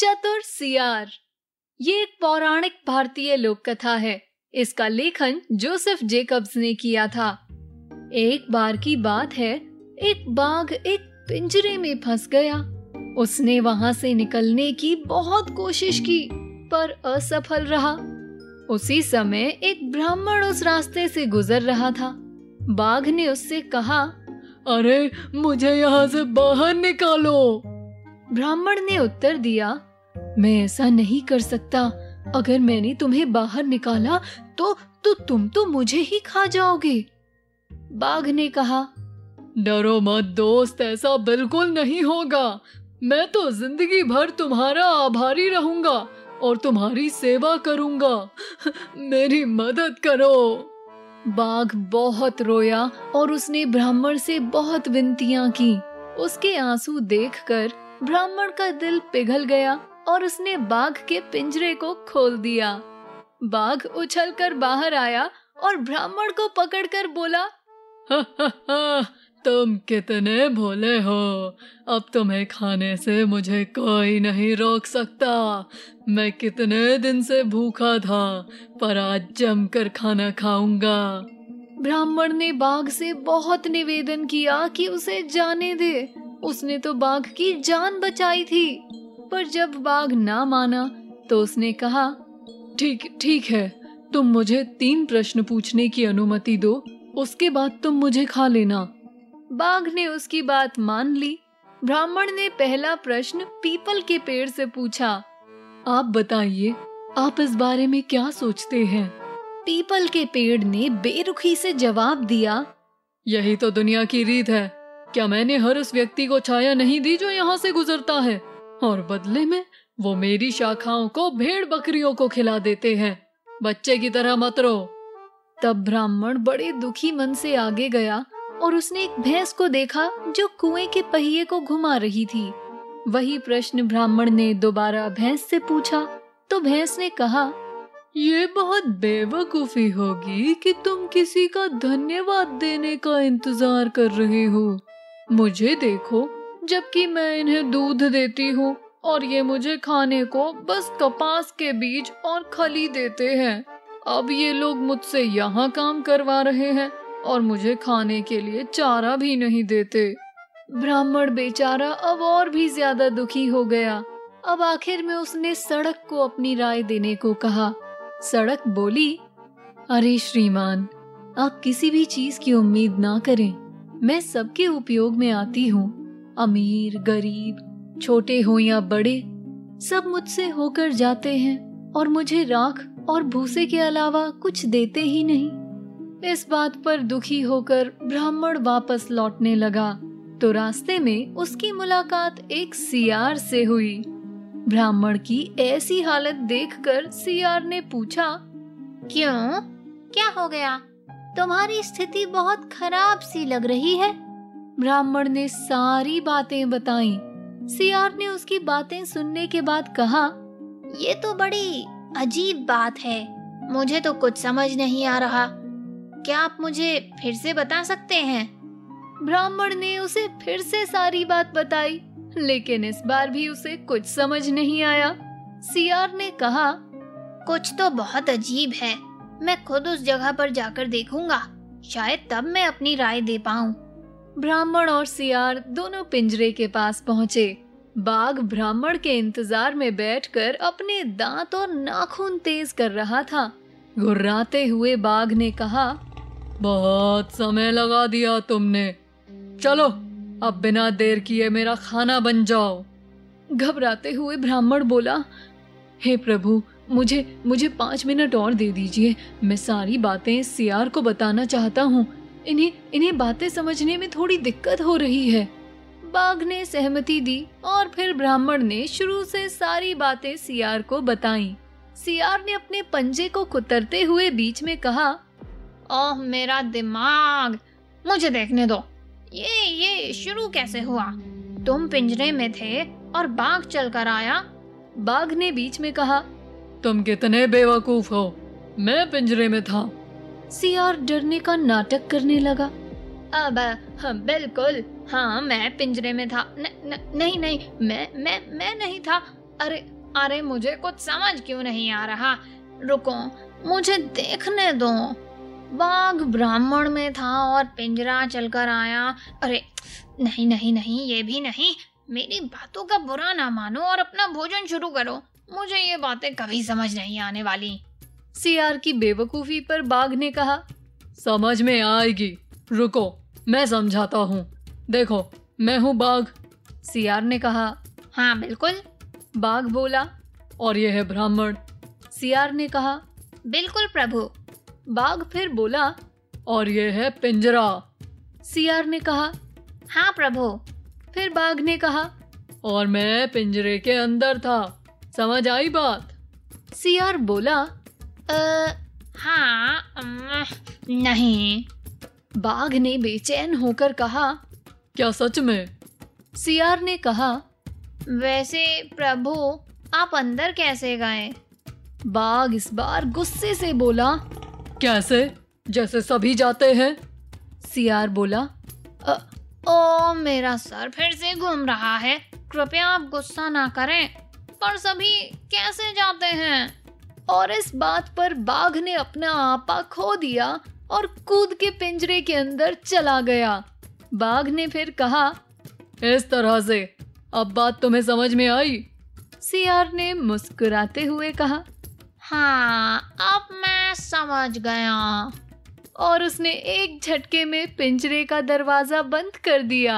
चतुर सियार। ये एक पौराणिक भारतीय लोक कथा है। इसका लेखन जोसेफ जेकब्स ने किया था। एक बार की बात है, एक बाघ एक पिंजरे में फंस गया। उसने वहाँ से निकलने की बहुत कोशिश की, पर असफल रहा। उसी समय एक ब्राह्मण उस रास्ते से गुजर रहा था। बाघ ने उससे कहा, अरे, मुझे यहाँ से बाहर निकालो! ब्राह्मण ने उत्तर दिया मैं ऐसा नहीं कर सकता। अगर मैंने तुम्हें बाहर निकाला तो तो तुम तो मुझे ही खा जाओगे। बाघ ने कहा, डरो मत दोस्त, ऐसा बिल्कुल नहीं होगा। मैं तो ज़िंदगी भर तुम्हारा आभारी रहूँगा और तुम्हारी सेवा करूँगा। मेरी मदद करो। बाघ बहुत रोया और उसने ब्राह्मण से बहुत विनतियाँ की। उसके आँसू देखकर ब्राह्मण का दिल पिघल गया। और उसने बाघ के पिंजरे को खोल दिया। बाघ उछलकर बाहर आया और ब्राह्मण को पकड़कर बोला तुम कितने भोले हो। अब तुम्हें खाने से मुझे कोई नहीं रोक सकता। मैं कितने दिन से भूखा था, पर आज जमकर खाना खाऊँगा। ब्राह्मण ने बाघ से बहुत निवेदन किया कि उसे जाने दे। उसने तो बाघ की जान बचाई थी। पर जब बाघ ना माना तो उसने कहा, ठीक ठीक है, तुम मुझे तीन प्रश्न पूछने की अनुमति दो, उसके बाद तुम मुझे खा लेना। बाघ ने उसकी बात मान ली। ब्राह्मण ने पहला प्रश्न पीपल के पेड़ से पूछा, आप बताइए, आप इस बारे में क्या सोचते हैं? पीपल के पेड़ ने बेरुखी से जवाब दिया, यही तो दुनिया की रीत है। क्या मैंने हर उस व्यक्ति को छाया नहीं दी जो यहाँ से गुजरता है? और बदले में वो मेरी शाखाओं को भेड़ बकरियों को खिला देते हैं। बच्चे की तरह मत रो। तब ब्राह्मण बड़े दुखी मन से आगे गया और उसने एक भैंस को देखा जो कुएँ के पहिए को घुमा रही थी। वही प्रश्न ब्राह्मण ने दोबारा भैंस से पूछा। तो भैंस ने कहा, ये बहुत बेवकूफ़ी होगी कि तुम किसी का धन्यवाद देने का इंतज़ार कर रहे हो। मुझे देखो जबकि मैं इन्हें दूध देती हूँ और ये मुझे खाने को बस कपास के बीज और खली देते हैं। अब ये लोग मुझसे यहाँ काम करवा रहे हैं और मुझे खाने के लिए चारा भी नहीं देते। ब्राह्मण बेचारा अब और भी ज़्यादा दुखी हो गया। अब आखिर में उसने सड़क को अपनी राय देने को कहा। सड़क बोली, अरे श्रीमान, आप किसी भी चीज़ की उम्मीद ना करें। मैं सबके उपयोग में आती हूँ। अमीर, गरीब, छोटे हो या बड़े, सब मुझसे होकर जाते हैं और मुझे राख और भूसे के अलावा कुछ देते ही नहीं। इस बात पर दुखी होकर ब्राह्मण वापस लौटने लगा। तो रास्ते में उसकी मुलाकात एक सियार से हुई। ब्राह्मण की ऐसी हालत देखकर सियार ने पूछा, क्यों? क्या हो गया? तुम्हारी स्थिति बहुत खराब सी लग रही है। ब्राह्मण ने सारी बातें बताई। सियार ने उसकी बातें सुनने के बाद कहा, ये तो बड़ी अजीब बात है। मुझे तो कुछ समझ नहीं आ रहा। क्या आप मुझे फिर से बता सकते हैं? ब्राह्मण ने उसे फिर से सारी बात बताई, लेकिन इस बार भी उसे कुछ समझ नहीं आया। सियार ने कहा, कुछ तो बहुत अजीब है। मैं खुद उस जगह पर जाकर देखूँगा। शायद तब मैं अपनी राय दे पाऊँ। ब्राह्मण और सियार दोनों पिंजरे के पास पहुँचे। बाघ ब्राह्मण के इंतज़ार में बैठकर अपने दांत और नाखून तेज कर रहा था। घुर्राते हुए बाघ ने कहा, बहुत समय लगा दिया तुमने। चलो, अब बिना देर किए मेरा खाना बन जाओ। घबराते हुए ब्राह्मण बोला, हे प्रभु, मुझे मुझे पाँच मिनट और दे दीजिए। मैं सारी बातें सियार को बताना चाहता हूँ। इन्हें इन्हें बातें समझने में थोड़ी दिक्कत हो रही है। बाघ ने सहमति दी और फिर ब्राह्मण ने शुरू से सारी बातें सियार को बताई। सियार ने अपने पंजे को कुतरते हुए बीच में कहा, ओह, मेरा दिमाग, मुझे देखने दो। ये ये शुरू कैसे हुआ? तुम पिंजरे में थे और बाघ चलकर आया? बाघ ने बीच में कहा, तुम कितने बेवकूफ़ हो। मैं पिंजरे में था। सियार डरने का नाटक करने लगा। अब हाँ, बिल्कुल। हाँ मैं पिंजरे में था। न, न, नहीं नहीं मैं मैं मैं नहीं था। अरे अरे मुझे कुछ समझ क्यों नहीं आ रहा? रुको मुझे देखने दो। बाघ ब्राह्मण में था और पिंजरा चलकर आया। अरे नहीं नहीं नहीं ये भी नहीं। मेरी बातों का बुरा ना मानो और अपना भोजन शुरू करो। मुझे ये बातें कभी समझ नहीं आने वाली। सियार की बेवकूफ़ी पर बाघ ने कहा समझ में आएगी। रुको मैं समझाता हूँ। देखो मैं हूँ बाघ। सियार ने कहा हाँ बिल्कुल। बाघ बोला और यह है ब्राह्मण। सियार ने कहा बिल्कुल प्रभु। बाघ फिर बोला और यह है पिंजरा। सियार ने कहा हाँ प्रभु। फिर बाघ ने कहा और मैं पिंजरे के अंदर था। समझ आई बात? सियार बोला हाँ नहीं। बाघ ने बेचैन होकर कहा, क्या सच में? सियार ने कहा, वैसे प्रभु, आप अंदर कैसे गए? बाघ इस बार गुस्से से बोला, कैसे? जैसे सभी जाते हैं। सियार बोला ओ, मेरा सर फिर से घूम रहा है। कृपया आप गुस्सा ना करें, पर सभी कैसे जाते हैं? और इस बात पर बाघ ने अपना आपा खो दिया और कूद के पिंजरे के अंदर चला गया। बाघ ने फिर कहा इस तरह से अब बात तुम्हें समझ में आई? सियार ने मुस्कुराते हुए कहा हाँ अब मैं समझ गया। और उसने एक झटके में पिंजरे का दरवाज़ा बंद कर दिया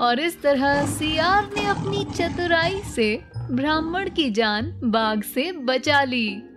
और इस तरह सियार ने अपनी चतुराई से ब्राह्मण की जान बाघ से बचा ली।